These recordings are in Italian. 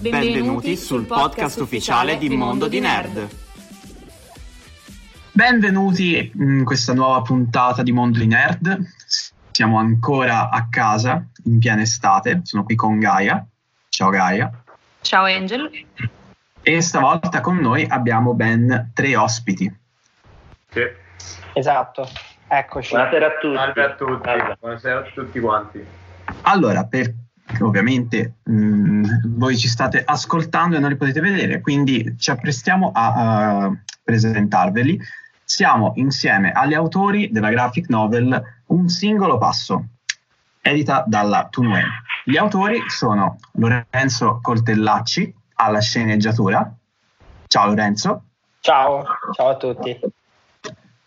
Benvenuti sul podcast ufficiale di Mondo di Nerd. Benvenuti in questa nuova puntata di Mondo di Nerd. Siamo ancora a casa in piena estate. Sono qui con Gaia. Ciao Gaia. Ciao Angel. E stavolta con noi abbiamo ben tre ospiti. Sì. Esatto, eccoci. Buonasera a tutti. Salve a tutti, buonasera a tutti quanti. Allora, per ovviamente mh, voi ci state ascoltando e non li potete vedere, quindi ci apprestiamo a, a presentarveli. Siamo insieme agli autori della graphic novel Un singolo passo, edita dalla Tunue. Gli autori sono Lorenzo Coltellacci alla sceneggiatura. Ciao Lorenzo. Ciao, ciao a tutti.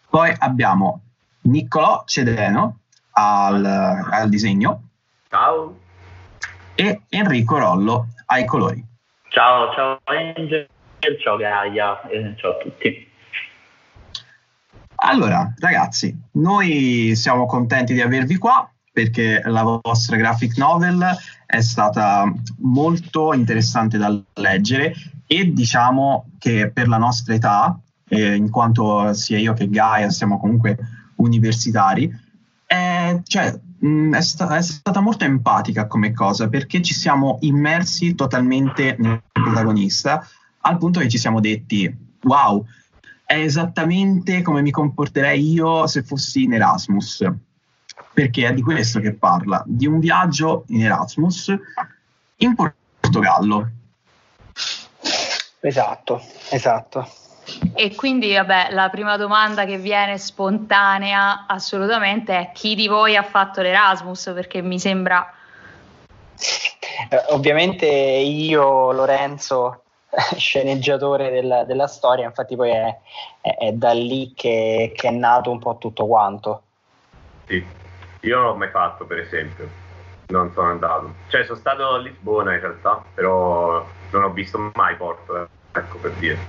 Poi abbiamo Niccolò Cedeno al, al disegno Ciao. E Enrico Rollo ai colori. Ciao, ciao Angel, ciao Gaia, e ciao a tutti. Allora, ragazzi, noi siamo contenti di avervi qua perché la vostra graphic novel è stata molto interessante da leggere e diciamo che per la nostra età, eh, in quanto sia io che Gaia siamo comunque universitari, è, cioè, mh, è, sta- è stata molto empatica come cosa perché ci siamo immersi totalmente nel protagonista al punto che ci siamo detti wow, è esattamente come mi comporterei io se fossi in Erasmus, perché è di questo che parla, di un viaggio in Erasmus in Portogallo. Esatto, esatto. E quindi, vabbè, la prima domanda che viene spontanea assolutamente è chi di voi ha fatto l'Erasmus? Perché mi sembra... Eh, ovviamente io, Lorenzo, sceneggiatore della, della storia, infatti poi è, è- è da lì che, che è nato un po' tutto quanto. Sì. Io non l'ho mai fatto, per esempio. Non sono andato. Cioè, sono stato a Lisbona in realtà, però non ho visto mai Porto, eh. ecco per dire.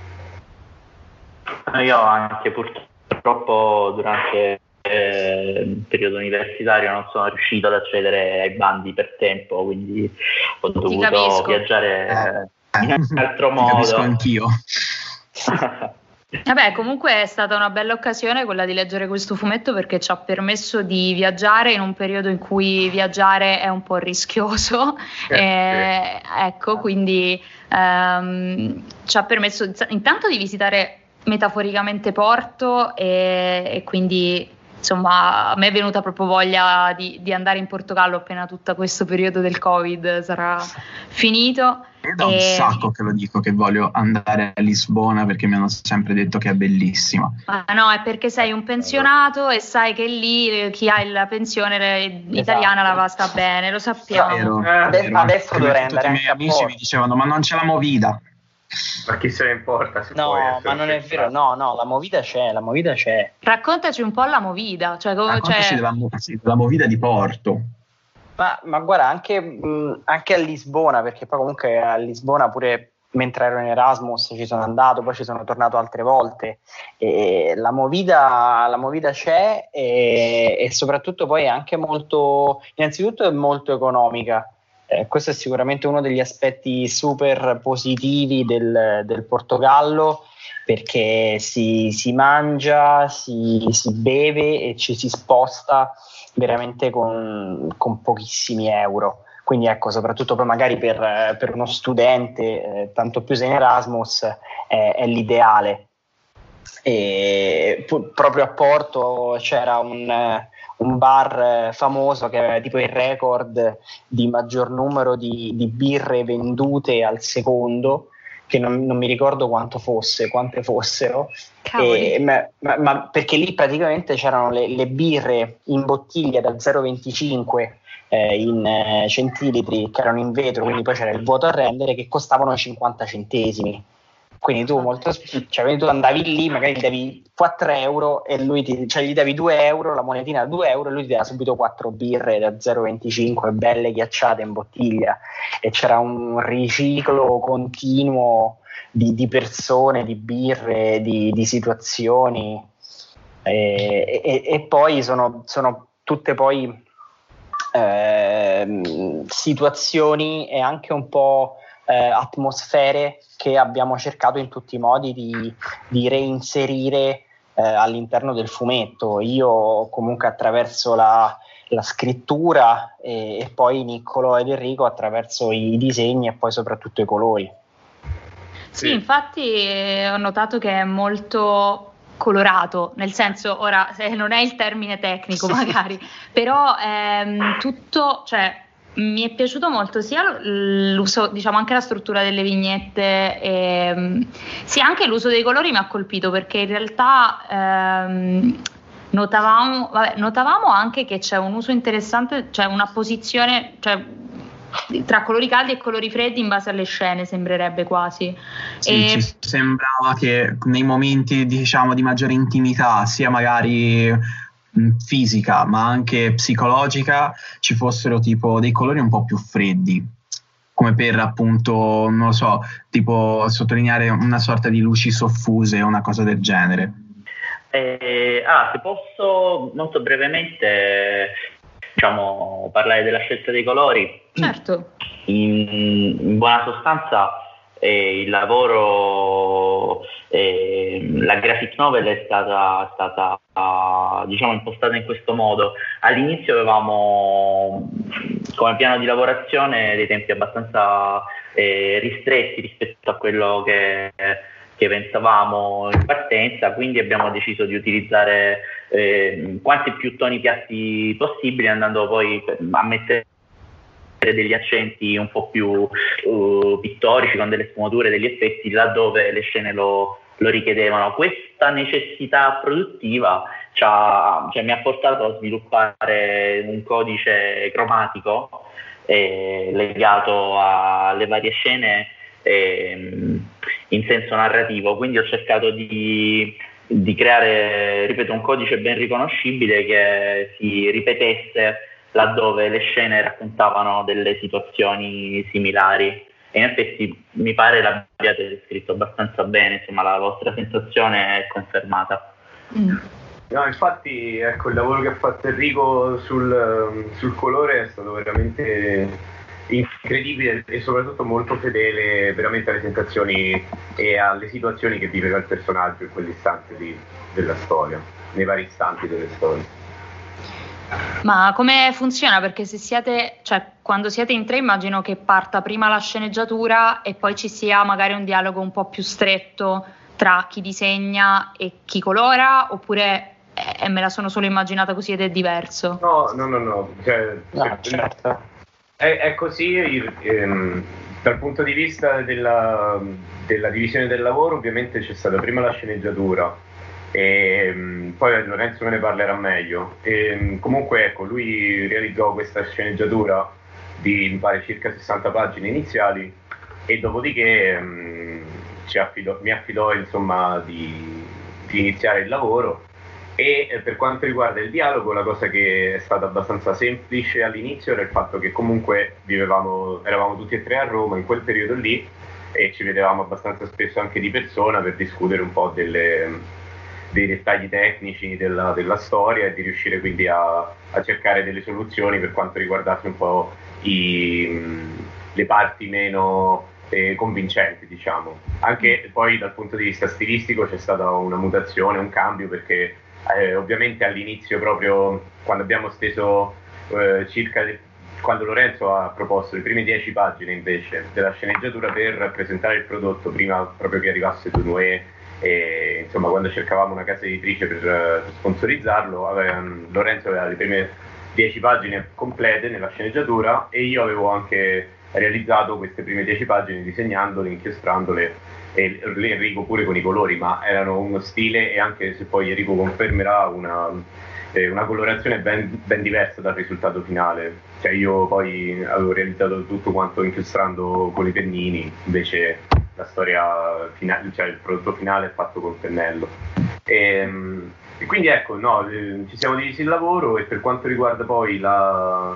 Io anche purtroppo durante eh, il periodo universitario non sono riuscito ad accedere ai bandi per tempo, quindi ho dovuto capisco. viaggiare eh, in un altro Ti capisco modo. anch'io. Vabbè, comunque è stata una bella occasione quella di leggere questo fumetto perché ci ha permesso di viaggiare in un periodo in cui viaggiare è un po' rischioso. Eh, Eh, ecco, quindi ehm, ci ha permesso intanto di visitare metaforicamente Porto e, e quindi insomma a me è venuta proprio voglia di, di andare in Portogallo appena tutto questo periodo del Covid sarà finito. È da un E- sacco che lo dico che voglio andare a Lisbona perché mi hanno sempre detto che è bellissima. Ma no, è perché sei un pensionato e sai che lì eh, chi ha la pensione eh, italiana la va sta bene, lo sappiamo. Vero, Eh, vero. adesso- adesso dovrei tutti andare i miei amici Porto. mi dicevano ma non c'è la movida. Ma chi se ne importa? Se No, ma non è vero, no, no, la movida c'è, la movida c'è. Raccontaci un po' la movida, cioè, come, Raccontaci cioè, della, della movida di Porto. Ma, ma guarda, anche, mh, anche a Lisbona, perché poi comunque a Lisbona pure mentre ero in Erasmus ci sono andato, poi ci sono tornato altre volte. E la, movida, la movida c'è e, e soprattutto poi è anche molto, innanzitutto è molto economica. Eh, questo è sicuramente uno degli aspetti super positivi del, del Portogallo perché si, si mangia, si, si beve e ci si sposta veramente con, con pochissimi euro. Quindi ecco, soprattutto poi magari per, eh, per uno studente, eh, tanto più se in Erasmus, è, è l'ideale. E pu- proprio a Porto c'era un, eh, un bar eh, famoso che aveva tipo il record di maggior numero di, di birre vendute al secondo, che non, non mi ricordo quanto fosse, quante fossero, e- ma, ma- ma perché lì praticamente c'erano le, le birre in bottiglia da 0,25 eh, in eh, centilitri che erano in vetro, quindi poi c'era il vuoto a rendere che costavano 50 centesimi. Quindi tu, molto, cioè, tu andavi lì, magari gli davi 4 euro e lui ti, cioè gli davi 2 euro, la monetina da 2 euro e lui ti dava subito 4 birre da 0,25 belle ghiacciate in bottiglia. E c'era un riciclo continuo di, di persone, di birre, di, di situazioni. E, e, e, poi sono, sono tutte poi eh, situazioni e anche un po' eh, atmosfere che abbiamo cercato in tutti i modi di, di reinserire eh, all'interno del fumetto. Io comunque attraverso la, la scrittura e, e, poi Niccolo ed Enrico attraverso i disegni e poi soprattutto i colori. Sì, infatti eh, ho notato che è molto colorato, nel senso, ora se non è il termine tecnico magari, però ehm, tutto, cioè mi è piaciuto molto sia l'uso, diciamo anche la struttura delle vignette, e, sia anche l'uso dei colori mi ha colpito perché in realtà ehm, notavamo, vabbè, notavamo, anche che c'è un uso interessante, cioè una posizione cioè, tra colori caldi e colori freddi in base alle scene, sembrerebbe quasi. Sì, e... ci sembrava che nei momenti diciamo di maggiore intimità, sia magari fisica ma anche psicologica ci fossero tipo dei colori un po' più freddi. Come per appunto non lo so tipo sottolineare una sorta di luci soffuse o una cosa del genere. Eh, ah, se posso molto brevemente diciamo parlare della scelta dei colori. Certo. In, in buona sostanza eh, il lavoro, eh, la graphic novel è stata, stata diciamo, impostata in questo modo. All'inizio avevamo come piano di lavorazione dei tempi abbastanza eh, ristretti rispetto a quello che, che, pensavamo in partenza, quindi abbiamo deciso di utilizzare eh, quanti più toni piatti possibili, andando poi a mettere degli accenti un po' più uh, pittorici, con delle sfumature, degli effetti, laddove le scene lo, lo richiedevano. Questa necessità produttiva cioè, mi ha portato a sviluppare un codice cromatico eh, legato alle varie scene eh, in senso narrativo, quindi ho cercato di, di creare, ripeto, un codice ben riconoscibile che si ripetesse laddove le scene raccontavano delle situazioni similari e in effetti mi pare l'abbiate descritto abbastanza bene, insomma la vostra sensazione è confermata. Mm. No, infatti ecco, il lavoro che ha fatto Enrico sul, sul colore è stato veramente incredibile e soprattutto molto fedele veramente alle sensazioni e alle situazioni che viveva il personaggio in quell'istante di, della storia, nei vari istanti delle storie. Ma come funziona? Perché se siete, cioè quando siete in tre immagino che parta prima la sceneggiatura e poi ci sia magari un dialogo un po' più stretto tra chi disegna e chi colora, oppure eh, me la sono solo immaginata così ed è diverso? No, no, no, no. Cioè, no certo. è, è, così ehm, dal punto di vista della, della divisione del lavoro, ovviamente c'è stata prima la sceneggiatura e, um, poi Lorenzo me ne parlerà meglio. E, um, comunque, ecco, lui realizzò questa sceneggiatura di mi pare circa 60 pagine iniziali e dopodiché um, affidò, mi affidò insomma di, di, iniziare il lavoro. E eh, per quanto riguarda il dialogo, la cosa che è stata abbastanza semplice all'inizio era il fatto che comunque vivevamo, eravamo tutti e tre a Roma in quel periodo lì e ci vedevamo abbastanza spesso anche di persona per discutere un po' delle, dei dettagli tecnici della, della storia e di riuscire quindi a, a, cercare delle soluzioni per quanto riguardasse un po' i, le parti meno eh, convincenti, diciamo. Anche poi dal punto di vista stilistico c'è stata una mutazione, un cambio perché eh, ovviamente all'inizio proprio quando abbiamo steso eh, circa quando Lorenzo ha proposto le prime dieci pagine invece della sceneggiatura per presentare il prodotto prima proprio che arrivasse Dunue e insomma quando cercavamo una casa editrice per, per sponsorizzarlo aveva, Lorenzo aveva le prime 10 pagine complete nella sceneggiatura e io avevo anche realizzato queste prime 10 pagine disegnandole, inchiostrandole e Enrico pure con i colori ma erano uno stile e anche se poi Enrico confermerà una, eh, una colorazione ben, ben, diversa dal risultato finale. Cioè io poi avevo realizzato tutto quanto inchiostrando con i pennini invece la storia finale, cioè il prodotto finale è fatto col pennello. E, ehm, e quindi ecco, no, eh, ci siamo divisi il lavoro e per quanto riguarda poi la,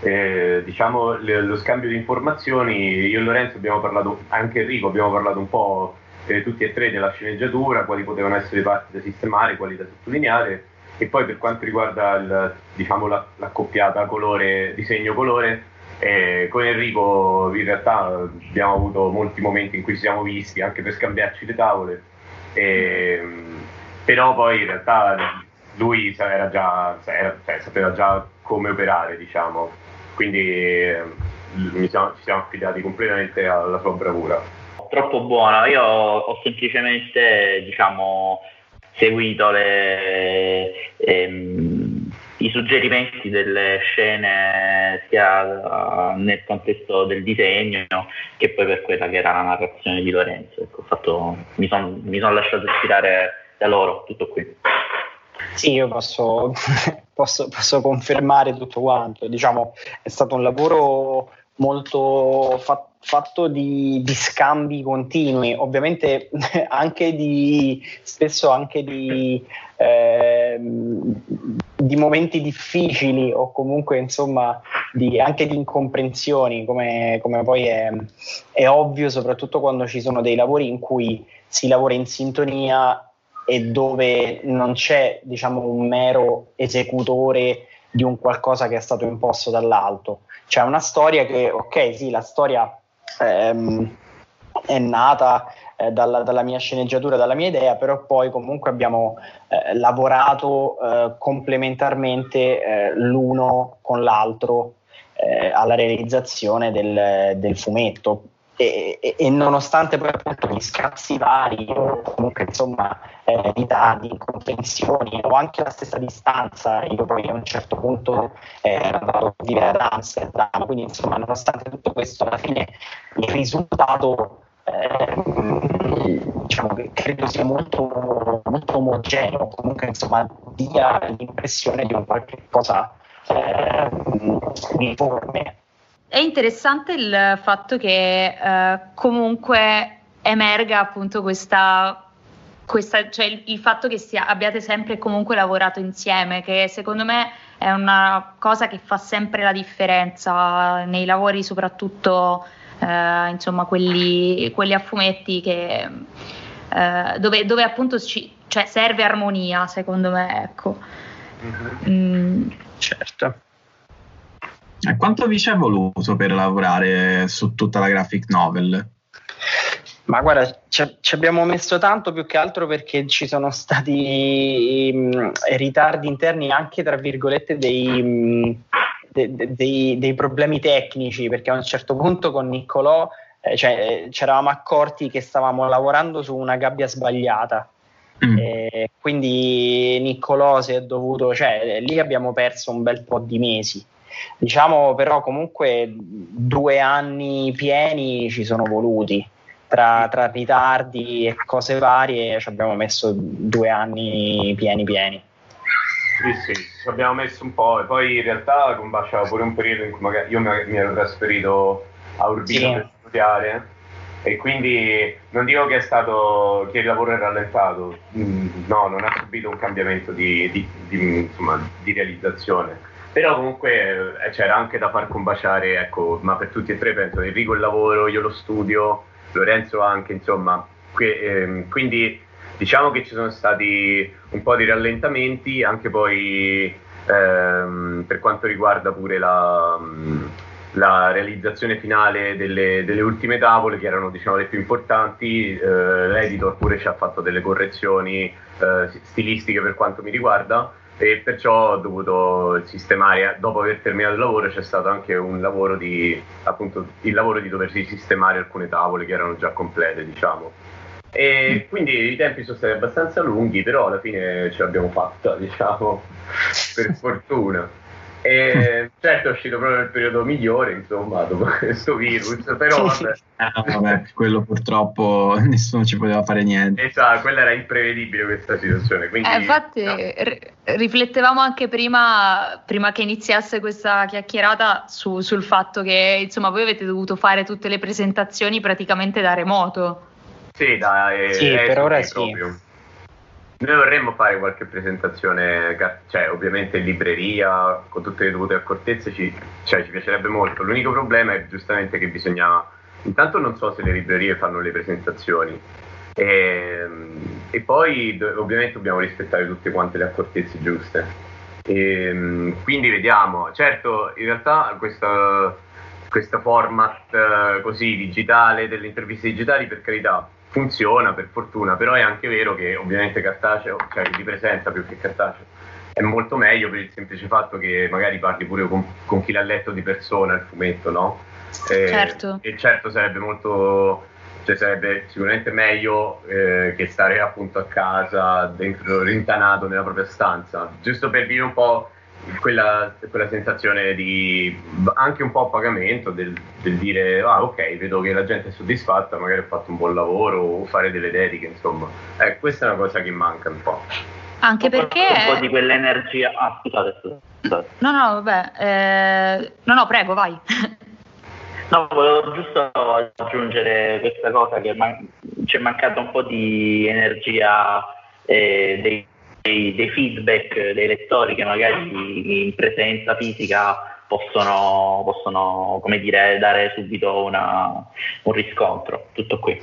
eh, diciamo, le, lo scambio di informazioni, io e Lorenzo abbiamo parlato, anche Enrico abbiamo parlato un po' eh, tutti e tre della sceneggiatura, quali potevano essere le parti da sistemare, quali da sottolineare e poi per quanto riguarda il, diciamo, la, l'accoppiata colore, disegno-colore, eh, con Enrico in realtà abbiamo avuto molti momenti in cui ci siamo visti anche per scambiarci le tavole, eh, però poi in realtà lui già, era, cioè, sapeva già come operare, diciamo, quindi eh, siamo, ci siamo affidati completamente alla sua bravura. Troppo buona, io ho semplicemente diciamo, seguito le, ehm, i suggerimenti delle scene sia nel contesto del disegno che poi per quella che era la narrazione di Lorenzo. Ecco, fatto, mi sono son lasciato ispirare da loro, tutto qui. Sì, io posso, posso, posso confermare tutto quanto. Diciamo, è stato un lavoro molto fatto fatto di, di, scambi continui, ovviamente anche di spesso anche di, eh, di momenti difficili o comunque insomma di, anche di incomprensioni, come, come poi è, è, ovvio, soprattutto quando ci sono dei lavori in cui si lavora in sintonia e dove non c'è diciamo un mero esecutore di un qualcosa che è stato imposto dall'alto. C'è una storia che, ok, sì, la storia ehm, è nata eh, dalla, dalla, mia sceneggiatura, dalla mia idea, però poi comunque abbiamo eh, lavorato eh, complementarmente eh, l'uno con l'altro eh, alla realizzazione del, del fumetto. E, e, nonostante poi appunto gli scazzi vari o comunque insomma eh, ritardi, incomprensioni o anche la stessa distanza, io poi a un certo punto eh, ero andato a vivere ad Amsterdam, quindi insomma nonostante tutto questo alla fine il risultato eh, diciamo che credo sia molto, molto omogeneo, comunque insomma dia l'impressione di un qualche cosa eh, uniforme. È interessante il fatto che eh, comunque emerga appunto questa, questa cioè il, il, fatto che sia, abbiate sempre comunque lavorato insieme, che secondo me è una cosa che fa sempre la differenza nei lavori, soprattutto eh, insomma quelli, quelli, a fumetti che, eh, dove, dove, appunto ci, cioè serve armonia, secondo me, ecco. Mm-hmm. Mm. Certo. E quanto vi ci è voluto per lavorare su tutta la graphic novel? Ma guarda, ci, ci, abbiamo messo tanto più che altro perché ci sono stati mh, mm, ritardi interni anche, tra virgolette, dei, mh, mm, de, de, dei, dei, problemi tecnici, perché a un certo punto con Niccolò eh, cioè, ci eravamo accorti che stavamo lavorando su una gabbia sbagliata. Mm. Eh, quindi Niccolò si è dovuto, cioè lì abbiamo perso un bel po' di mesi. Diciamo però comunque due anni pieni ci sono voluti. Tra, tra ritardi e cose varie ci abbiamo messo due anni pieni pieni. Sì, sì, ci abbiamo messo un po' e poi in realtà combaciava pure un periodo in cui magari io mi, ero trasferito a Urbino sì. per studiare e quindi non dico che è stato che il lavoro è rallentato, mm, no, non ha subito un cambiamento di, di, di, insomma, di realizzazione però comunque eh, c'era anche da far combaciare, ecco, ma per tutti e tre penso Enrico il lavoro, io lo studio, Lorenzo anche, insomma, que- ehm, quindi diciamo che ci sono stati un po' di rallentamenti, anche poi ehm, per quanto riguarda pure la, la realizzazione finale delle, delle, ultime tavole, che erano diciamo, le più importanti, eh, l'editor pure ci ha fatto delle correzioni eh, stilistiche per quanto mi riguarda e perciò ho dovuto sistemare, dopo aver terminato il lavoro c'è stato anche un lavoro di, appunto, il lavoro di doversi sistemare alcune tavole che erano già complete, diciamo. E mm. quindi i tempi sono stati abbastanza lunghi, però alla fine ce l'abbiamo fatta, diciamo, per fortuna. E certo è uscito proprio nel periodo migliore, insomma, dopo questo virus, però vabbè. Ah, vabbè, quello purtroppo nessuno ci poteva fare niente. Esatto, quella era imprevedibile questa situazione. Quindi, eh, infatti, no. r- riflettevamo anche prima, prima, che iniziasse questa chiacchierata su, sul fatto che insomma voi avete dovuto fare tutte le presentazioni praticamente da remoto. Sì, da, eh, sì per ora proprio. Noi vorremmo fare qualche presentazione, cioè ovviamente in libreria, con tutte le dovute accortezze, ci, cioè, ci piacerebbe molto. L'unico problema è giustamente che bisogna... Intanto non so se le librerie fanno le presentazioni e, ehm, e poi ovviamente dobbiamo rispettare tutte quante le accortezze giuste. E, ehm, quindi vediamo. Certo, in realtà questa format eh, così digitale delle interviste digitali, per carità, funziona per fortuna, però è anche vero che ovviamente cartaceo, cioè di presenza più che cartaceo, è molto meglio per il semplice fatto che magari parli pure con, con chi l'ha letto di persona il fumetto, no? E, certo. E certo sarebbe molto, cioè sarebbe sicuramente meglio eh, che stare appunto a casa, dentro, rintanato nella propria stanza, giusto per dire un po' quella, quella, sensazione di anche un po' a pagamento del, del, dire ah ok vedo che la gente è soddisfatta magari ho fatto un buon lavoro o fare delle dediche insomma. Eh, questa è una cosa che manca un po' anche perché un po' di quell'energia ah scusate, scusate. no no vabbè eh... no no prego vai. No, volevo giusto aggiungere questa cosa che man- ci è mancata un po' di energia eh, dei dei, dei, feedback dei lettori che magari in presenza fisica possono, possono dire, dare subito una, un riscontro. Tutto qui.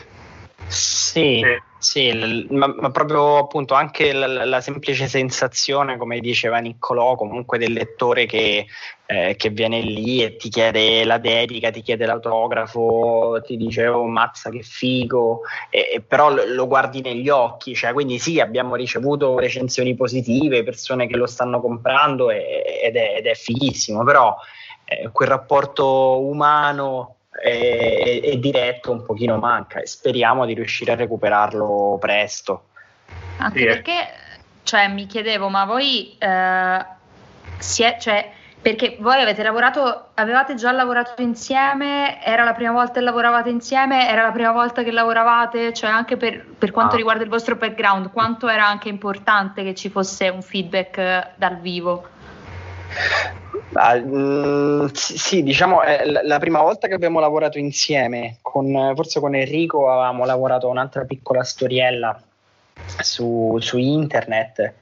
Sì, sì. ma, ma, proprio appunto anche la, la, semplice sensazione, come diceva Niccolò, comunque del lettore che, eh, che, viene lì e ti chiede la dedica, ti chiede l'autografo, ti dice oh mazza che figo, e, e però lo, lo, guardi negli occhi, cioè, quindi sì abbiamo ricevuto recensioni positive, persone che lo stanno comprando e, ed, è, ed, è, fighissimo, però eh, quel rapporto umano e, e diretto un pochino manca e speriamo di riuscire a recuperarlo presto. Anche sì, perché, cioè, mi chiedevo, ma voi eh, si è, cioè, perché voi avete lavorato, avevate già lavorato insieme, era la prima volta che lavoravate insieme, era la prima volta che lavoravate, cioè anche per, per quanto ah. riguarda il vostro background, quanto era anche importante che ci fosse un feedback eh, dal vivo? Mh, sì, diciamo è la prima volta che abbiamo lavorato insieme, con, forse con Enrico avevamo lavorato un'altra piccola storiella su, su internet.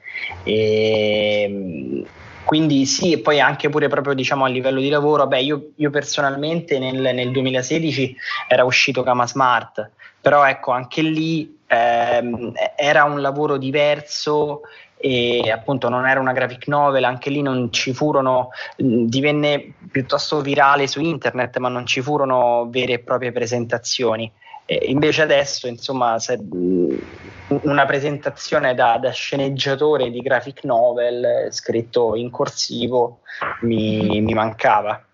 E, quindi sì, e poi anche pure proprio diciamo a livello di lavoro, beh, io, io personalmente nel, nel, 2016 era uscito Kama Smart, però ecco anche lì ehm, era un lavoro diverso e appunto non era una graphic novel, anche lì non ci furono, divenne piuttosto virale su internet, ma non ci furono vere e proprie presentazioni. E invece adesso, insomma, una presentazione da, da, sceneggiatore di graphic novel scritto in corsivo mi, mi mancava.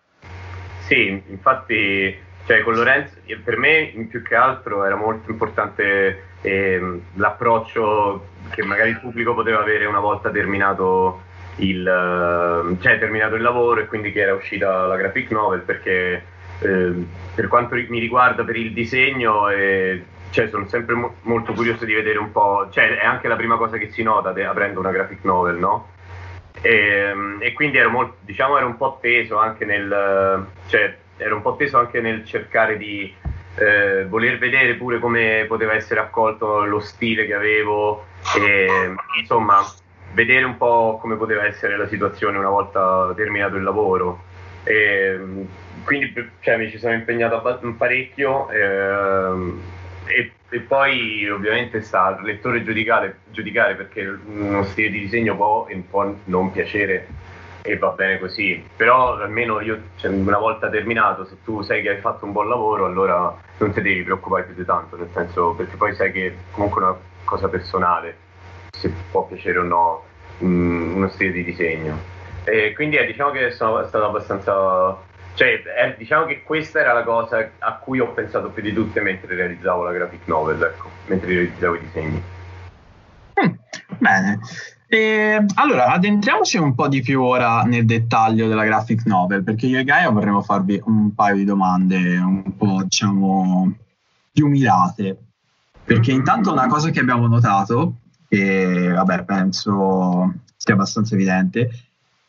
Sì, infatti, cioè, con Lorenzo, per me più che altro era molto importante eh, l'approccio che magari il pubblico poteva avere una volta terminato il, uh, cioè, terminato il lavoro e quindi che era uscita la graphic novel perché eh, per quanto mi riguarda per il disegno eh, cioè, sono sempre mo- molto curioso di vedere un po', cioè è anche la prima cosa che si nota de- aprendo una graphic novel, no? E, ehm, e quindi ero, molto, diciamo, ero un po' teso anche nel, cioè, ero un po' teso anche nel cercare di eh, voler vedere pure come poteva essere accolto lo stile che avevo, e, insomma, vedere un po' come poteva essere la situazione una volta terminato il lavoro. E, quindi cioè, mi ci sono impegnato parecchio eh, e, e, poi ovviamente sta al lettore giudicare, giudicare perché uno stile di disegno può e può non piacere e va bene così. Però almeno io, cioè, una volta terminato, se tu sai che hai fatto un buon lavoro, allora non ti devi preoccupare più di tanto, nel senso perché poi sai che comunque è una cosa personale, se può piacere o no um, uno stile di disegno. E quindi eh, diciamo che sono stato abbastanza cioè, eh, diciamo che questa era la cosa a cui ho pensato più di tutte mentre realizzavo la graphic novel, ecco, mentre realizzavo i disegni. Mm, bene, E, allora, addentriamoci un po' di più ora nel dettaglio della graphic novel, perché io e Gaia vorremmo farvi un paio di domande un po', diciamo, più mirate. Perché intanto una cosa che abbiamo notato, e vabbè, penso sia abbastanza evidente,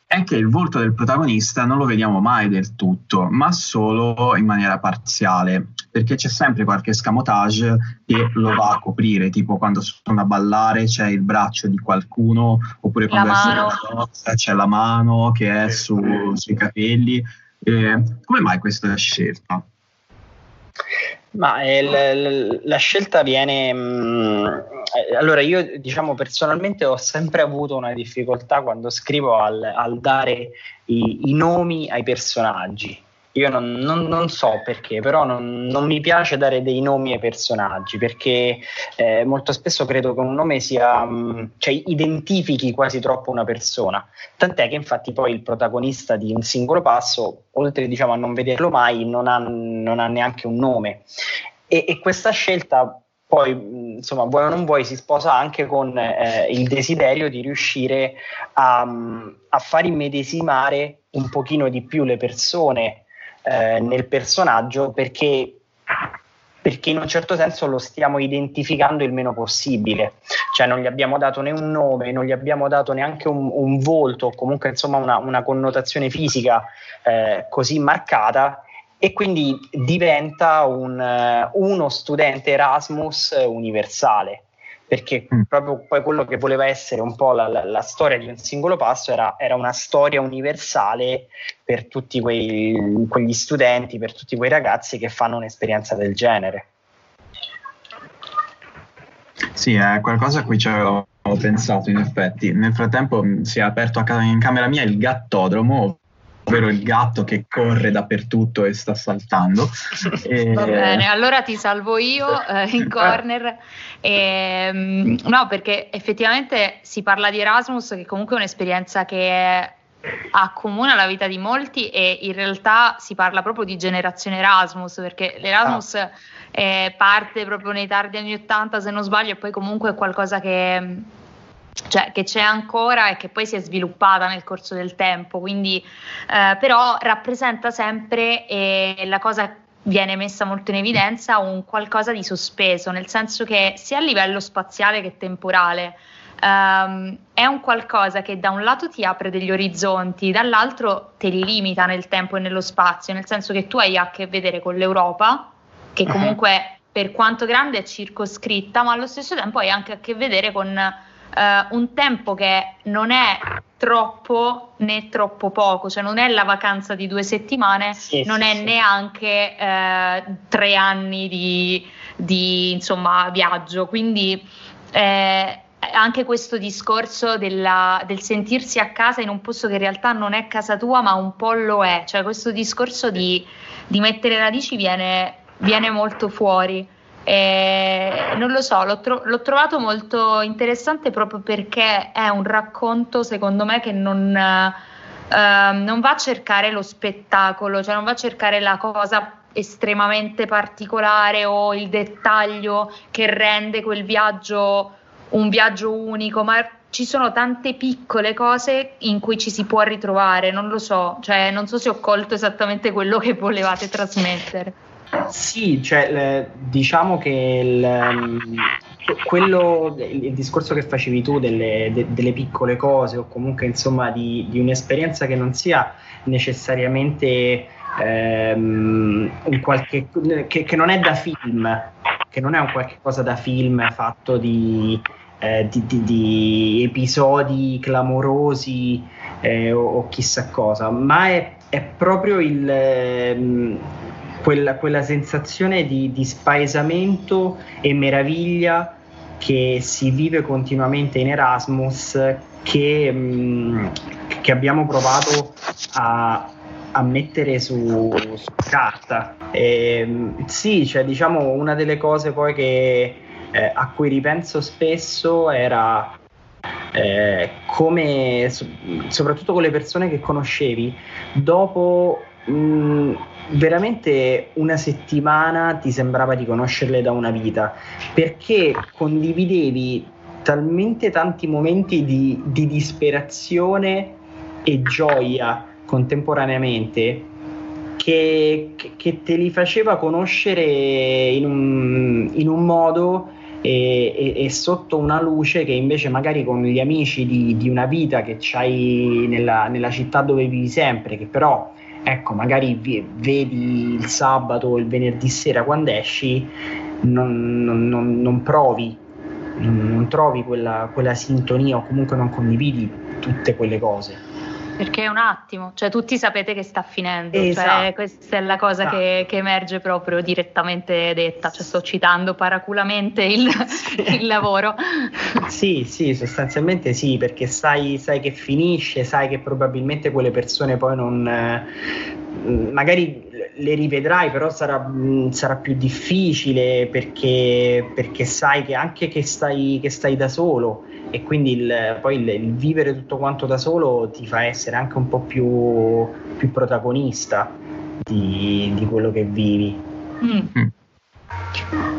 è che il volto del protagonista non lo vediamo mai del tutto, ma solo in maniera parziale, perché c'è sempre qualche escamotage che lo va a coprire, tipo quando sono a ballare c'è il braccio di qualcuno, oppure quando la è sulla c'è la mano che è su- sui capelli. Eh, come mai questa scelta? Ma eh, l- l- la scelta viene. mh, eh, allora, io diciamo personalmente ho sempre avuto una difficoltà quando scrivo al, al dare i, i nomi ai personaggi. Io non, non- non so perché, però non, non mi piace dare dei nomi ai personaggi perché eh, molto spesso credo che un nome sia, mh, cioè identifichi quasi troppo una persona. Tant'è che infatti poi il protagonista di un singolo passo, oltre diciamo, a non vederlo mai, non ha, ha neanche un nome. E, e questa scelta poi, mh, insomma, vuoi o non vuoi, si sposa anche con eh, il desiderio di riuscire a, mh, a far immedesimare un pochino di più le persone eh, nel personaggio perché perché in un certo senso lo stiamo identificando il meno possibile, cioè non gli abbiamo dato né un nome, non gli abbiamo dato neanche un, un volto, comunque insomma una, una connotazione fisica eh, così marcata e quindi diventa un, eh, uno studente Erasmus universale perché Mm. proprio poi quello che voleva essere un po' la, la- la storia di un singolo passo era, era una storia universale per tutti quei- quegli studenti, per tutti quei ragazzi che fanno un'esperienza del genere. Sì, è qualcosa a cui ci avevo pensato in effetti. Nel frattempo mh, si è aperto a in camera mia il gattodromo, ovvero il gatto che corre dappertutto e sta saltando. E- Va bene, allora ti salvo io eh, in corner. Ehm, no, perché effettivamente si parla di Erasmus, che comunque è un'esperienza che accomuna la vita di molti e in realtà si parla proprio di generazione Erasmus, perché l'Erasmus eh, parte proprio nei tardi anni 80 se non sbaglio e poi comunque è qualcosa che, cioè, che c'è ancora e che poi si è sviluppata nel corso del tempo, quindi eh, però rappresenta sempre e la cosa viene messa molto in evidenza un qualcosa di sospeso, nel senso che sia a livello spaziale che temporale ehm, è un qualcosa che da un lato ti apre degli orizzonti, dall'altro te li limita nel tempo e nello spazio, nel senso che tu hai a che vedere con l'Europa, che comunque per quanto grande è circoscritta, ma allo stesso tempo hai anche a che vedere con eh, un tempo che non è troppo né troppo poco, cioè non è la vacanza di due settimane, Sì, non sì, è sì. neanche eh, tre anni di, di, insomma, viaggio. Quindi eh, anche questo discorso della- del sentirsi a casa in un posto che in realtà non è casa tua, ma un po' lo è, cioè questo discorso di, di mettere radici viene, viene molto fuori. E non lo so, l'ho, tro- l'ho trovato molto interessante proprio perché è un racconto, secondo me, che non, eh, non va a cercare lo spettacolo, cioè non va a cercare la cosa estremamente particolare o il dettaglio che rende quel viaggio un viaggio unico, ma ci sono tante piccole cose in cui ci si può ritrovare, non lo so, cioè non so se ho colto esattamente quello che volevate trasmettere. Sì, cioè, diciamo che il, ehm, quello, il discorso che facevi tu delle, de- delle piccole cose o comunque insomma di, di un'esperienza che non sia necessariamente ehm, un qualche, che, che non è da film, che non è un qualche cosa da film fatto di, eh, di- di- di episodi clamorosi eh, o, o chissà cosa, ma è, è proprio il, ehm, quella, quella sensazione di, di spaesamento e meraviglia che si vive continuamente in Erasmus che, mh, che abbiamo provato a, a mettere su, su carta. E, sì, cioè, diciamo una delle cose poi che, eh, a cui ripenso spesso era eh, come, so- soprattutto con le persone che conoscevi, dopo mh, veramente una settimana ti sembrava di conoscerle da una vita, perché condividevi talmente tanti momenti di, di disperazione e gioia contemporaneamente che, che, te li faceva conoscere in un, in un modo e, e, e, sotto una luce che invece magari con gli amici di, di una vita che c'hai nella, nella, città dove vivi sempre, che però ecco magari vedi il sabato o il venerdì sera quando esci, non, non, non, non provi, non, trovi quella, quella sintonia o comunque non condividi tutte quelle cose. Perché è un attimo, cioè tutti sapete che sta finendo, cioè, esatto. cioè, questa è la cosa esatto. che, che, emerge proprio direttamente detta, cioè sto citando paraculamente il, il lavoro. Sì, sì, sostanzialmente sì, perché sai, sai, che finisce, sai che probabilmente quelle persone poi non... magari le rivedrai, però sarà, sarà più difficile perché, perché, sai che anche che stai, che stai da solo e quindi il, poi il, il, vivere tutto quanto da solo ti fa essere anche un po' più, più protagonista di, di, quello che vivi. Mm.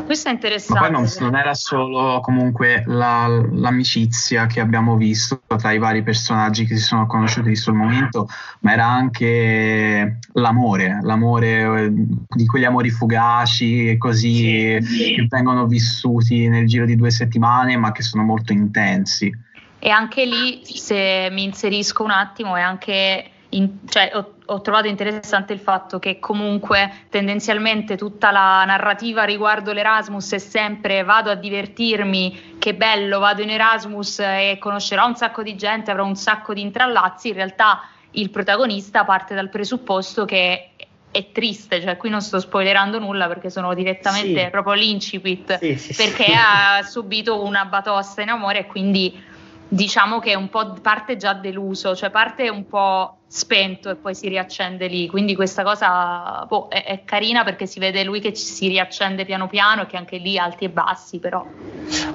Questo è interessante. Ma poi non, non era solo comunque la, l'amicizia che abbiamo visto tra i vari personaggi che si sono conosciuti sul momento, ma era anche l'amore, l'amore eh, di quegli amori fugaci così sì. che vengono vissuti nel giro di due settimane, ma che sono molto intensi. E anche lì, se mi inserisco un attimo, è anche in, cioè, ho, ho, trovato interessante il fatto che comunque tendenzialmente tutta la narrativa riguardo l'Erasmus è sempre vado a divertirmi, che bello, vado in Erasmus e conoscerò un sacco di gente, avrò un sacco di intrallazzi, in realtà il protagonista parte dal presupposto che è triste, cioè qui non sto spoilerando nulla perché sono direttamente sì. proprio l'incipit, sì, sì, perché ha subito una batosta in amore e quindi diciamo che un po' parte già deluso, cioè parte un po' spento e poi si riaccende lì. Quindi questa cosa boh, è, è, carina perché si vede lui che ci si riaccende piano piano e che anche lì alti e bassi, però.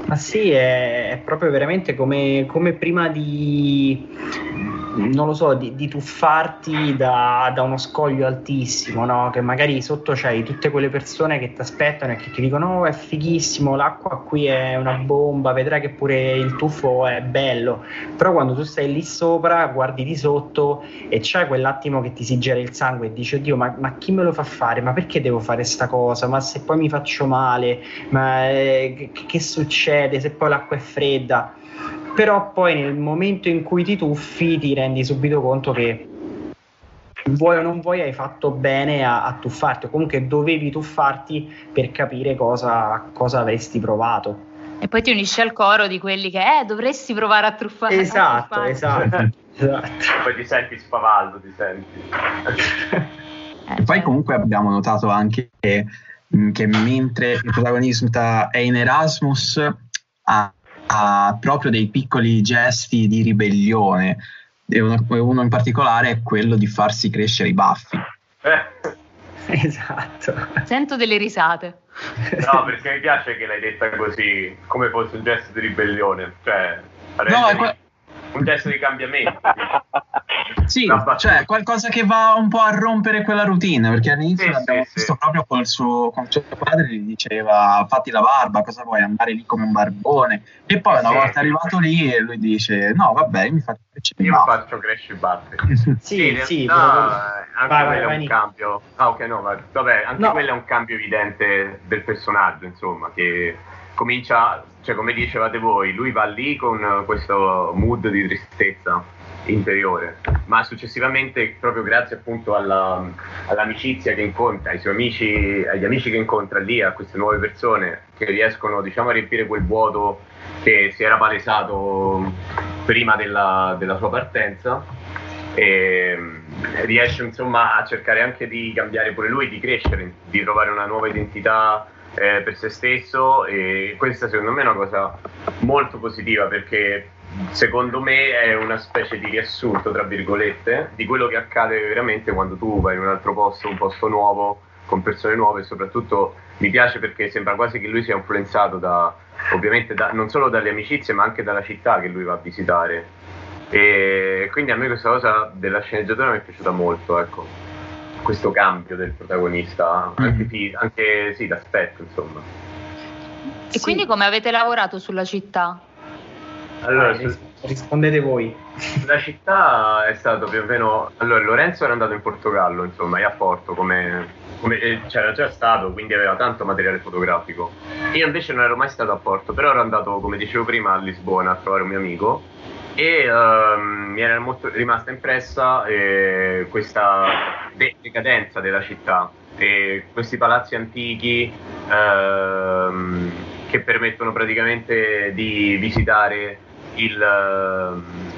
Ma sì, è, è proprio veramente come, come prima di non lo so, di, di tuffarti da, da, uno scoglio altissimo, no? che magari sotto c'hai tutte quelle persone che ti aspettano e che ti dicono oh, è fighissimo, l'acqua qui è una bomba, vedrai che pure il tuffo è bello, però quando tu stai lì sopra, guardi di sotto e c'è quell'attimo che ti si gera il sangue e dici oddio ma, ma chi me lo fa fare, ma perché devo fare sta cosa, ma se poi mi faccio male, ma eh, che, che succede se poi l'acqua è fredda? Però poi nel momento in cui ti tuffi ti rendi subito conto che vuoi o non vuoi hai fatto bene a, a tuffarti o comunque dovevi tuffarti per capire cosa, cosa avresti provato. E poi ti unisci al coro di quelli che eh, dovresti provare a truffare. Esatto, esatto. esatto. poi ti senti spavaldo, ti senti. Eh, e poi certo. comunque abbiamo notato anche che, che mentre il protagonista è in Erasmus ha ha proprio dei piccoli gesti di ribellione e uno, uno in particolare è quello di farsi crescere i baffi. Eh. Esatto. Sento delle risate. No, perché mi piace che l'hai detta così, come fosse un gesto di ribellione. Cioè, no, que- un gesto di cambiamento. sì, cioè qualcosa che va un po' a rompere quella routine, perché all'inizio sì, l'abbiamo sì, visto sì. proprio con, suo, con suo padre, gli diceva fatti la barba, cosa vuoi, andare lì come un barbone? E poi una volta arrivato lì lui dice no vabbè mi faccio crescere Io faccio crescere i baffi. sì, sì, no, anche vai, quello vai, è un cambio. Ah ok no, vabbè, anche no. quello è un cambio evidente del personaggio, insomma, che comincia, cioè come dicevate voi, lui va lì con questo mood di tristezza interiore, ma successivamente proprio grazie appunto alla, all'amicizia che incontra, ai suoi amici, agli amici che incontra lì, a queste nuove persone che riescono diciamo a riempire quel vuoto che si era palesato prima della, della sua partenza e riesce insomma a cercare anche di cambiare pure lui, di crescere, di trovare una nuova identità eh, per se stesso e questa secondo me è una cosa molto positiva perché secondo me è una specie di riassunto tra virgolette di quello che accade veramente quando tu vai in un altro posto, un posto nuovo con persone nuove e soprattutto mi piace perché sembra quasi che lui sia influenzato da ovviamente da, non solo dalle amicizie ma anche dalla città che lui va a visitare. E quindi a me questa cosa della sceneggiatura mi è piaciuta molto ecco questo cambio del protagonista, mm-hmm. anche, anche sì, d'aspetto, insomma. E sì. quindi come avete lavorato sulla città? Allora, Vai, ris- rispondete voi. La città è stato più o meno. Allora, Lorenzo era andato in Portogallo, insomma, e a Porto come, come- eh, c'era già stato, quindi aveva tanto materiale fotografico. Io invece non ero mai stato a Porto, però ero andato, come dicevo prima, a Lisbona a trovare un mio amico e ehm, mi era molto rimasta impressa eh, questa de- decadenza della città e questi palazzi antichi ehm, che permettono praticamente di visitare il ehm,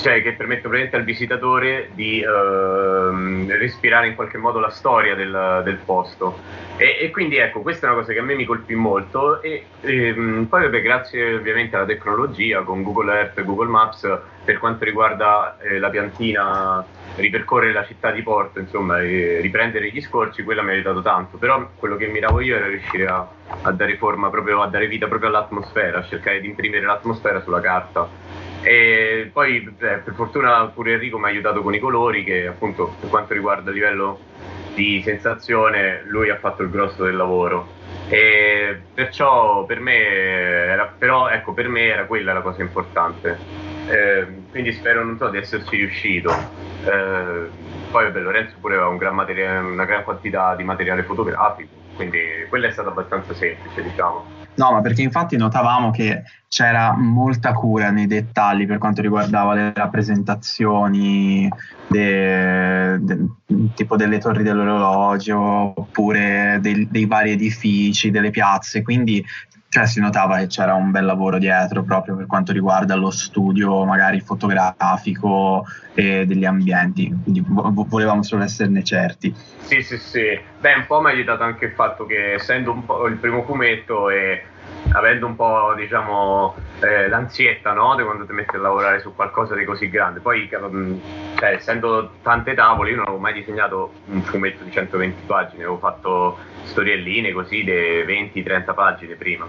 cioè che praticamente al visitatore di ehm, respirare in qualche modo la storia del, del posto. E, e quindi ecco questa è una cosa che a me mi colpì molto e ehm, poi vabbè, grazie ovviamente alla tecnologia con Google Earth e Google Maps per quanto riguarda eh, la piantina ripercorrere la città di Porto insomma e riprendere gli scorci quello mi ha aiutato tanto. Però quello che miravo io era riuscire a, a dare forma proprio a dare vita proprio all'atmosfera a cercare di imprimere l'atmosfera sulla carta e poi eh, per fortuna pure Enrico mi ha aiutato con i colori che appunto per quanto riguarda il livello di sensazione lui ha fatto il grosso del lavoro. E perciò per me era, però ecco per me era quella la cosa importante. Eh, quindi spero non so di esserci riuscito. Eh, poi vabbè, Lorenzo pure aveva un gran materia- una gran quantità di materiale fotografico quindi quella è stata abbastanza semplice diciamo No, ma perché infatti notavamo che c'era molta cura nei dettagli per quanto riguardava le rappresentazioni de- de- tipo delle torri dell'orologio oppure dei, dei vari edifici, delle piazze, quindi cioè, si notava che c'era un bel lavoro dietro proprio per quanto riguarda lo studio magari fotografico e degli ambienti, quindi vo- volevamo solo esserne certi. Sì, sì, sì. Beh, un po' mi ha aiutato anche il fatto che essendo un po' il primo fumetto e avendo un po', diciamo, eh, l'ansietta, no? Di quando ti metti a lavorare su qualcosa di così grande. Poi, mh, cioè, essendo tante tavole, io non avevo mai disegnato un fumetto di 120 pagine, avevo fatto storielline così di 20-30 pagine prima.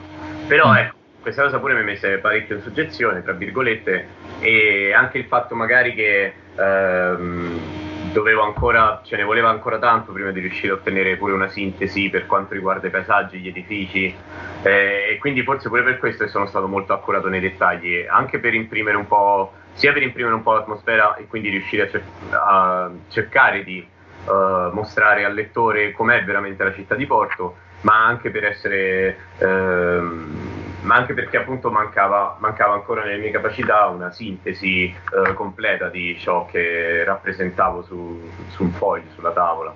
Però, Mm. ecco, questa cosa pure mi ha messo parecchio in soggezione, tra virgolette, e anche il fatto magari che ehm, dovevo ancora, ce ne voleva ancora tanto prima di riuscire a ottenere pure una sintesi per quanto riguarda i paesaggi, gli edifici, eh, e quindi forse pure per questo sono stato molto accurato nei dettagli, anche per imprimere un po', sia per imprimere un po' l'atmosfera e quindi riuscire a, cer- a cercare di eh, mostrare al lettore com'è veramente la città di Porto, ma anche per essere ehm, ma anche perché appunto mancava, mancava ancora nelle mie capacità una sintesi eh, completa di ciò che rappresentavo su, un foglio, sulla tavola.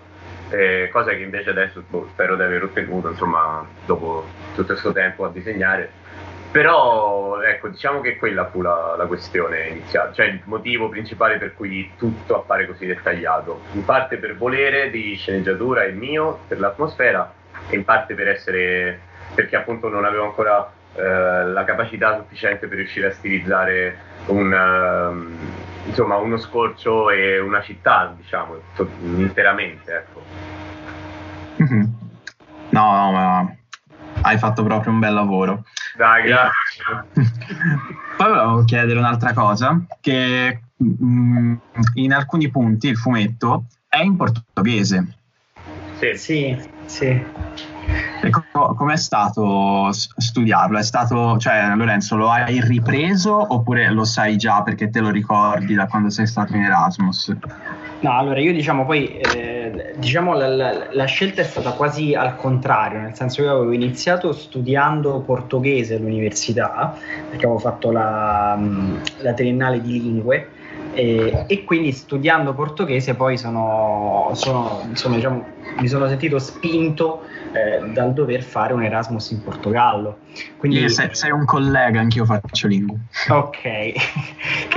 Eh, cosa che invece adesso boh, spero di aver ottenuto, insomma, dopo tutto questo tempo a disegnare. Però ecco, diciamo che quella fu la, la questione iniziale, cioè il motivo principale per cui tutto appare così dettagliato. In parte per volere di sceneggiatura il mio, per l'atmosfera, e in parte per essere perché appunto non avevo ancora la capacità sufficiente per riuscire a stilizzare un, ehm, insomma, uno scorcio e una città, diciamo, to- interamente. Ecco. Mhm. No, no, ma hai fatto proprio un bel lavoro. Dai, grazie. Poi volevo chiedere un'altra cosa, che mm, in alcuni punti il fumetto è in portoghese. Sì. Sì, sì. E co- com'è stato studiarlo? È stato, cioè, Lorenzo, lo hai ripreso oppure lo sai già perché te lo ricordi da quando sei stato in Erasmus? No, allora io diciamo poi, eh, diciamo la, la- la scelta è stata quasi al contrario, nel senso che io avevo iniziato studiando portoghese all'università, perché avevo fatto la, mh, la triennale di lingue, e, e quindi studiando portoghese poi sono, sono, insomma, diciamo, mi sono sentito spinto eh, dal dover fare un Erasmus in Portogallo. Quindi, Io sei, sei un collega, anch'io faccio lingue. Ok. che,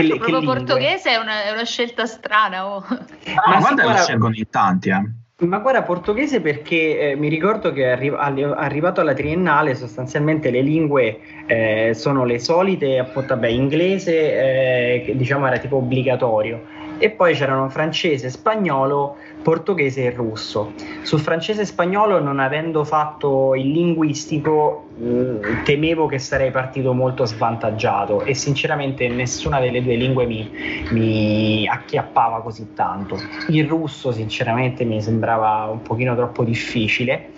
le- che Proprio lingue? portoghese è una, è una scelta strana. oh. Ah, Ma guarda, sì, lo guarda- scelgono in tanti, eh. Ma guarda, portoghese perché eh, mi ricordo che arri- arrivato alla triennale sostanzialmente le lingue eh, sono le solite, appunto, vabbè, inglese eh, che diciamo era tipo obbligatorio. E poi c'erano francese, spagnolo, portoghese e russo. Sul francese e spagnolo non avendo fatto il linguistico mh, temevo che sarei partito molto svantaggiato e sinceramente nessuna delle due lingue mi, mi acchiappava così tanto. Il russo sinceramente mi sembrava un pochino troppo difficile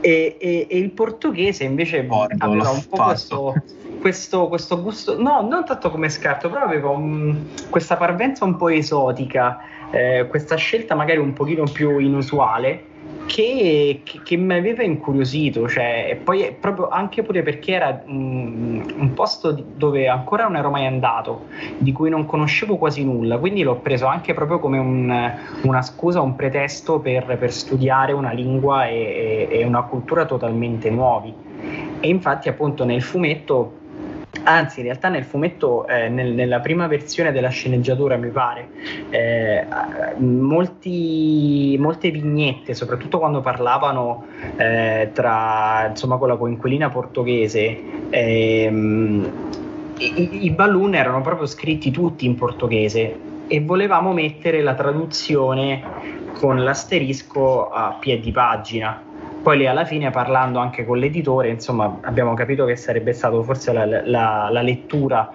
E, e, e, il portoghese invece Bordo, aveva un po' questo, questo, questo, gusto, no, non tanto come scarto, però aveva un, questa parvenza un po' esotica, eh, questa scelta magari un pochino più inusuale che, che, che, mi aveva incuriosito, cioè, poi proprio anche pure perché era un, un posto dove ancora non ero mai andato, di cui non conoscevo quasi nulla, quindi l'ho preso anche proprio come un, una scusa, un pretesto per, per studiare una lingua e, e una cultura totalmente nuovi. E infatti appunto nel fumetto anzi in realtà nel fumetto, eh, nel, nella prima versione della sceneggiatura mi pare, eh, molti, molte vignette, soprattutto quando parlavano eh, tra, insomma, con la coinquilina portoghese, ehm, i, i balloon erano proprio scritti tutti in portoghese e volevamo mettere la traduzione con l'asterisco a piedi pagina poi lì alla fine parlando anche con l'editore, insomma, abbiamo capito che sarebbe stato forse la, la, la lettura,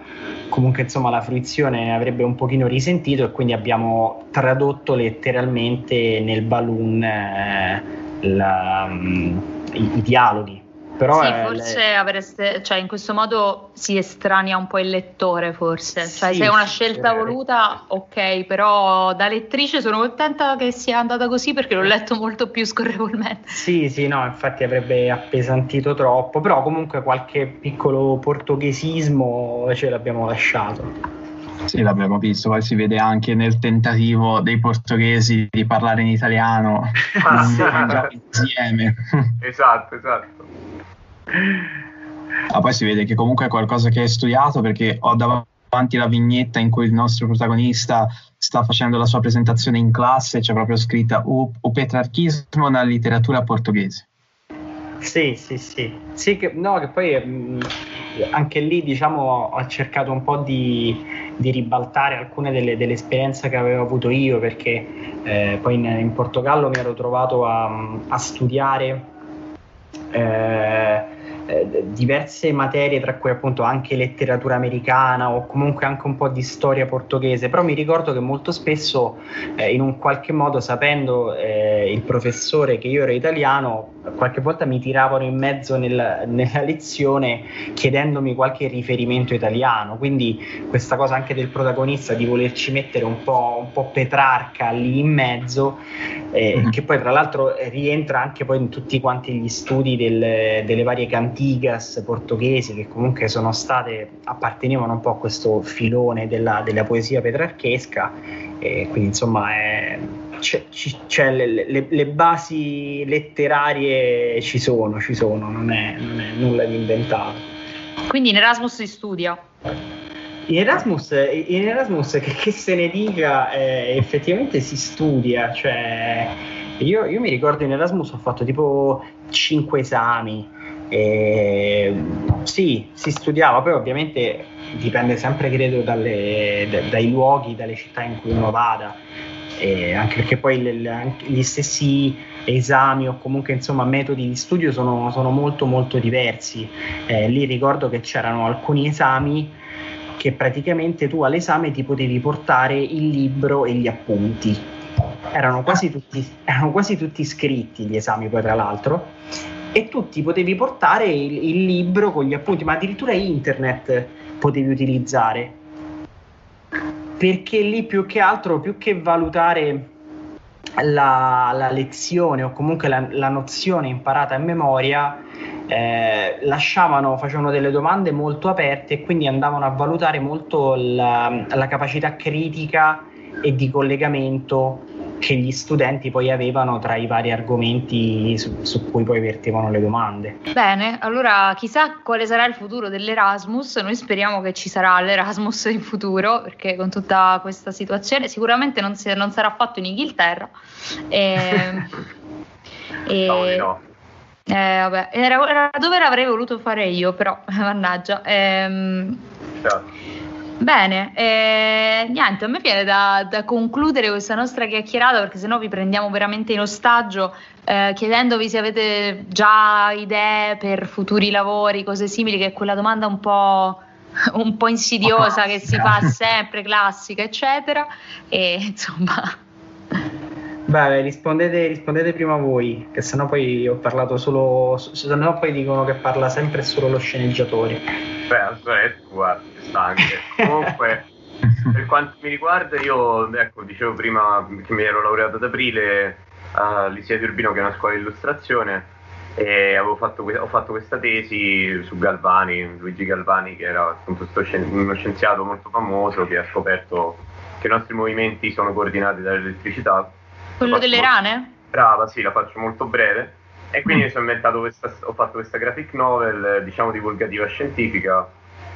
comunque insomma la fruizione avrebbe un pochino risentito e quindi abbiamo tradotto letteralmente nel balloon eh, la, um, i, i dialoghi però sì, forse le... avreste, cioè in questo modo si estranea un po' il lettore, forse. Cioè, sì, se è una scelta sì. voluta, ok, però da lettrice sono contenta che sia andata così perché l'ho letto molto più scorrevolmente. Sì, sì, no, infatti avrebbe appesantito troppo, però comunque qualche piccolo portoghesismo ce l'abbiamo lasciato. Sì, l'abbiamo visto, poi si vede anche nel tentativo dei portoghesi di parlare in italiano ah, insieme. Esatto, esatto. Ah, poi si vede che comunque è qualcosa che hai studiato perché ho davanti la vignetta in cui il nostro protagonista sta facendo la sua presentazione in classe, c'è proprio scritta o, o petrarchismo nella letteratura portoghese. Sì, sì, sì. sì che, no, che poi mh, mm, anche lì diciamo ho cercato un po' di, di ribaltare alcune delle, delle, esperienze che avevo avuto io perché eh, poi in, in, Portogallo mi ero trovato a, a studiare eh, eh, diverse materie, tra cui appunto anche letteratura americana o comunque anche un po' di storia portoghese, però mi ricordo che molto spesso eh, in un qualche modo sapendo eh, il professore che io ero italiano, qualche volta mi tiravano in mezzo nel, nella lezione chiedendomi qualche riferimento italiano, quindi questa cosa anche del protagonista di volerci mettere un po', un po Petrarca lì in mezzo, mm-hmm. che poi tra l'altro rientra anche poi in tutti quanti gli studi del, delle varie cantine cantigas portoghesi che comunque sono state, appartenevano un po' a questo filone della, della poesia petrarchesca e quindi insomma è, c'è, c'è le, le, le, basi letterarie ci sono, ci sono, non è, non è nulla di inventato. Quindi in Erasmus si studia? In Erasmus, in Erasmus che, che, se ne dica, eh, effettivamente si studia, cioè io, io, mi ricordo in Erasmus ho fatto tipo 5 esami, e, sì, si studiava, poi ovviamente dipende sempre, credo, dalle, d- dai luoghi, dalle città in cui uno vada, e anche perché poi le, le, gli stessi esami o comunque insomma metodi di studio sono, sono molto molto diversi. Eh, lì ricordo che c'erano alcuni esami che praticamente tu all'esame ti potevi portare il libro e gli appunti. Erano quasi tutti, erano quasi tutti scritti gli esami poi tra l'altro e tu ti potevi portare il, il libro con gli appunti, ma addirittura internet potevi utilizzare. Perché lì più che altro, più che valutare la, la lezione o comunque la, la, nozione imparata a memoria, eh, lasciavano, facevano delle domande molto aperte e quindi andavano a valutare molto la, la capacità critica e di collegamento che gli studenti poi avevano tra i vari argomenti su, su, cui poi vertevano le domande. Bene, allora chissà quale sarà il futuro dell'Erasmus, noi speriamo che ci sarà l'Erasmus in futuro, perché con tutta questa situazione sicuramente non, si, non sarà fatto in Inghilterra. E, e, no, no. Eh, vabbè, era, era, dove l'avrei voluto fare io, però mannaggia. Ehm, certo. Bene, eh, niente, a me viene da, da, concludere questa nostra chiacchierata perché sennò vi prendiamo veramente in ostaggio eh, chiedendovi se avete già idee per futuri lavori, cose simili, che è quella domanda un po', un po insidiosa che si fa sempre, classica, eccetera. E insomma... Beh, rispondete, rispondete, prima voi, che sennò poi ho parlato solo. Sennò poi dicono che parla sempre solo lo sceneggiatore. Beh, aspetta, guarda, sta anche. Comunque, per quanto mi riguarda, io ecco, dicevo prima che mi ero laureato ad aprile all'Isea di Urbino, che è una scuola di illustrazione, e fatto, ho fatto questa tesi su Galvani, Luigi Galvani, che era appunto uno scienziato molto famoso che ha scoperto che i nostri movimenti sono coordinati dall'elettricità quello delle molto, rane? Brava, sì, la faccio molto breve. E quindi mm. questa, ho fatto questa graphic novel, diciamo divulgativa scientifica,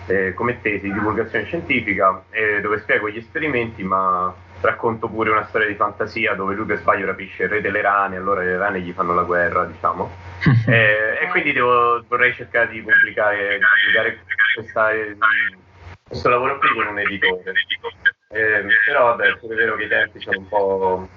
eh, come tesi di divulgazione scientifica, eh, dove spiego gli esperimenti, ma racconto pure una storia di fantasia dove lui per sbaglio rapisce il re delle rane, allora le rane gli fanno la guerra, diciamo. eh, e quindi devo, vorrei cercare di pubblicare, pubblicare questa, eh, questo lavoro qui con un editore. Eh, però vabbè, è vero che i tempi sono un po'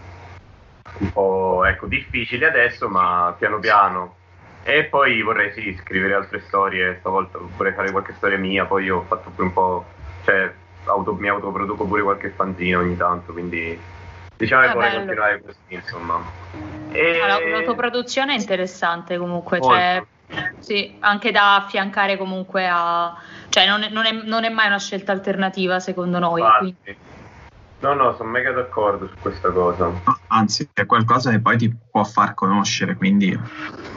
un po' ecco, difficili adesso, ma piano piano. E poi vorrei sì, scrivere altre storie, stavolta vorrei fare qualche storia mia, poi ho fatto pure un po', cioè auto, mi autoproduco pure qualche fanzino ogni tanto, quindi diciamo che ah, vorrei bello. continuare così, insomma. E... Allora, l'autoproduzione è interessante comunque, cioè, sì, anche da affiancare comunque a... cioè non è, non è, non è mai una scelta alternativa secondo noi. Quindi... No, no, sono mega d'accordo su questa cosa. Anzi, è qualcosa che poi ti può far conoscere, quindi...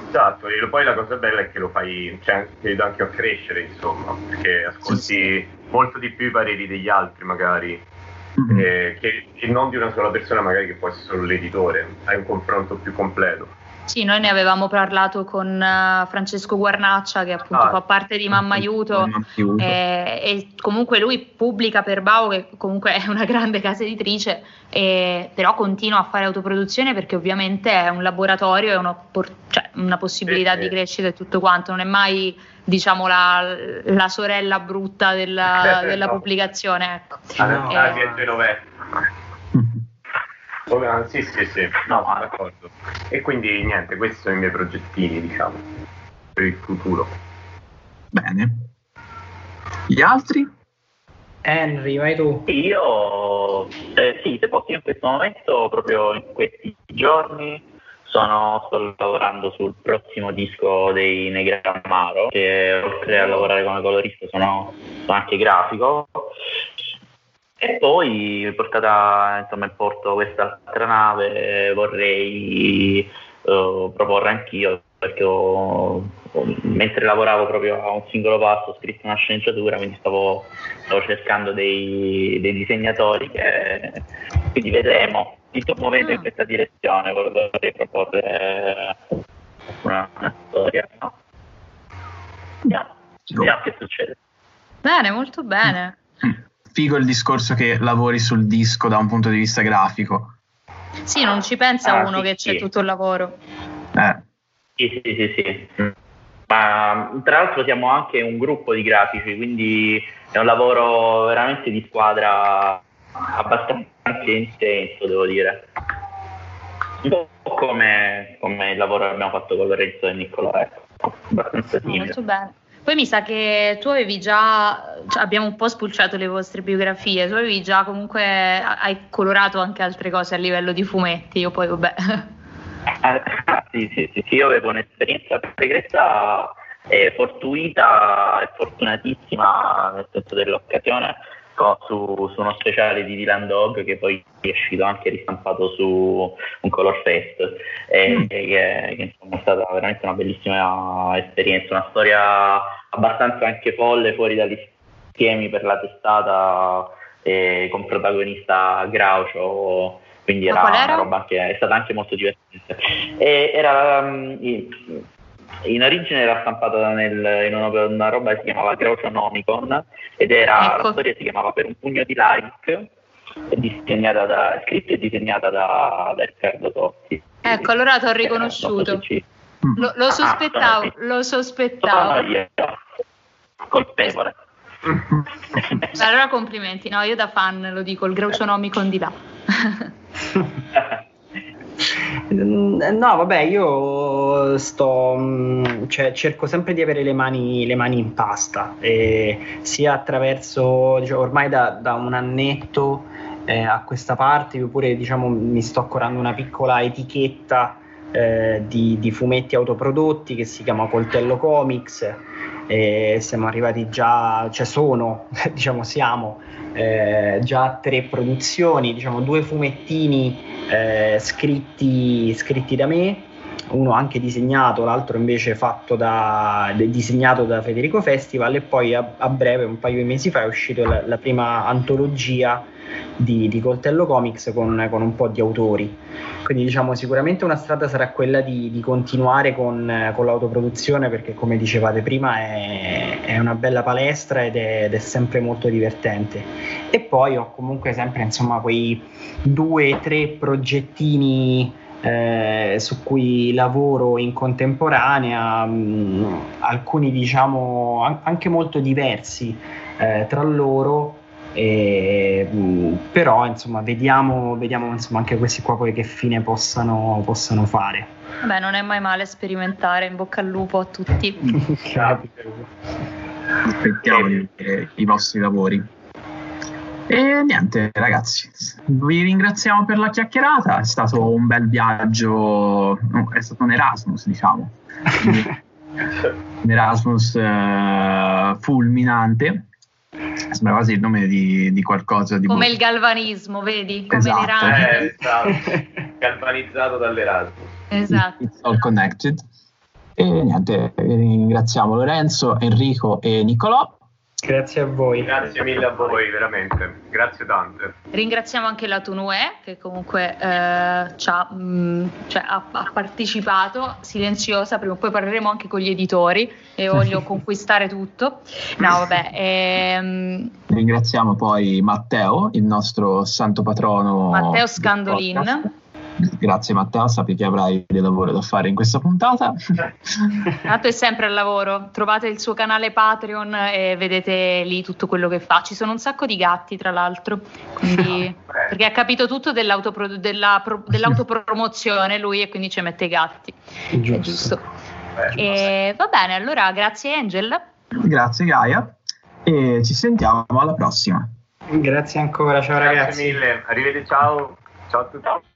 Esatto, e poi la cosa bella è che lo fai, cioè, ti aiuta anche a crescere, insomma, perché ascolti sì, sì. molto di più i pareri degli altri, magari, mm-hmm. eh, che, che non di una sola persona, magari che può essere solo l'editore, hai un confronto più completo. Sì, noi ne avevamo parlato con uh, Francesco Guarnaccia che appunto ah, fa parte di Mamma Aiuto e, e, comunque lui pubblica per Bao che comunque è una grande casa editrice e, però continua a fare autoproduzione perché ovviamente è un laboratorio e una, cioè, una possibilità sì, di crescita e tutto quanto, non è mai diciamo la, la sorella brutta della, della no. pubblicazione. Ecco. Ah, no, e, ah, Oh, sì, sì, sì, no, d'accordo. E quindi niente, questi sono i miei progettini, diciamo, per il futuro. Bene. Gli altri? Henry, vai tu. Io, eh, sì, se posso, in questo momento, proprio in questi giorni, sono, sto lavorando sul prossimo disco dei Negramaro, che oltre a lavorare come colorista sono, sono anche grafico e poi portata insomma, in porto questa altra nave, vorrei uh, proporre anch'io perché ho, mentre lavoravo proprio a un singolo passo ho scritto una sceneggiatura, quindi stavo, stavo cercando dei, dei, disegnatori che quindi vedremo. Mi sto muovendo in ah. questa direzione, vorrei proporre una, una storia. No? Vediamo, vediamo che succede. Bene, molto bene. Figo il discorso che lavori sul disco da un punto di vista grafico. Sì, non ci pensa ah, uno sì, che c'è tutto il lavoro. Eh. Sì, sì, sì, sì. Ma tra l'altro siamo anche un gruppo di grafici, quindi è un lavoro veramente di squadra abbastanza intenso, devo dire. Un po' come, come il lavoro che abbiamo fatto con Lorenzo e Niccolò, ecco. Abbastanza simile. Molto bene. Poi mi sa che tu avevi già, cioè abbiamo un po' spulciato le vostre biografie, tu avevi già comunque, hai colorato anche altre cose a livello di fumetti, io poi vabbè. Ah, sì, sì, sì, sì, io avevo un'esperienza pregressa e fortuita e fortunatissima nel senso dell'occasione su, su, uno speciale di Dylan Dog che poi è uscito anche ristampato su un Color Fest. E, mm. che, che insomma, è stata veramente una bellissima esperienza, una storia abbastanza anche folle fuori dagli schemi per la testata eh, con protagonista Groucho. Quindi era, era, una roba che è stata anche molto divertente. E era um, in origine era stampata nel, in una, una, roba che si chiamava Grouchonomicon ed era, ecco. la storia si chiamava Per un pugno di like disegnata da, scritta e disegnata da, da Riccardo Totti. Ecco, allora ti ho riconosciuto. Lo, lo, ah, sospettavo, ah, lo sospettavo. Io, colpevole. allora complimenti, no, io da fan lo dico, il Grouchonomicon di là. Mm, no, vabbè, io sto, mm, cioè, cerco sempre di avere le mani, le mani in pasta, sia attraverso, diciamo, ormai da, da un annetto eh, a questa parte, io pure diciamo, mi sto curando una piccola etichetta eh, di, di, fumetti autoprodotti che si chiama Coltello Comics. E siamo arrivati già, cioè sono, diciamo siamo eh, già tre produzioni, diciamo due fumettini eh, scritti, scritti da me, uno anche disegnato, l'altro invece fatto da, disegnato da Federico Festival e poi a, a breve, un paio di mesi fa, è uscita la, la prima antologia di, di Coltello Comics con, con, un po' di autori. Quindi diciamo sicuramente una strada sarà quella di, di continuare con, con, l'autoproduzione perché come dicevate prima è, è una bella palestra ed è, ed è, sempre molto divertente. E poi ho comunque sempre insomma quei due o tre progettini eh, su cui lavoro in contemporanea, mh, alcuni diciamo an- anche molto diversi eh, tra loro. E, mh, però insomma vediamo, vediamo insomma, anche questi qua poi che fine possano, possano fare. Vabbè, non è mai male sperimentare, in bocca al lupo a tutti. Aspettiamo i vostri lavori. E niente, ragazzi, vi ringraziamo per la chiacchierata. È stato un bel viaggio, è stato un Erasmus, diciamo. un Erasmus uh, fulminante. Sembra quasi il nome di, di qualcosa di come il galvanismo, vedi? Come esatto. Eh, esatto. galvanizzato dall'Erasmus. Esatto. It's all connected. E niente, ringraziamo Lorenzo, Enrico e Nicolò. Grazie a voi. Grazie mille a voi, veramente. Grazie tante. Ringraziamo anche la Tunue che comunque eh, mh, mm, cioè, ha, ha, partecipato, silenziosa, prima o poi parleremo anche con gli editori e voglio conquistare tutto. No, vabbè. Ehm... Ringraziamo poi Matteo, il nostro santo patrono. Matteo Scandolin Grazie Matteo, sappi che avrai del lavoro da fare in questa puntata. Tanto è sempre al lavoro, trovate il suo canale Patreon e vedete lì tutto quello che fa. Ci sono un sacco di gatti, tra l'altro, quindi, perché ha capito tutto dell'autopro- della pro- dell'autopromozione lui e quindi ci mette i gatti. Giusto. Giusto. E, va bene, allora grazie Angel. Grazie Gaia e ci sentiamo alla prossima. Grazie ancora, ciao Grazie ragazzi. Grazie mille, arrivederci, ciao. Ciao a tutti.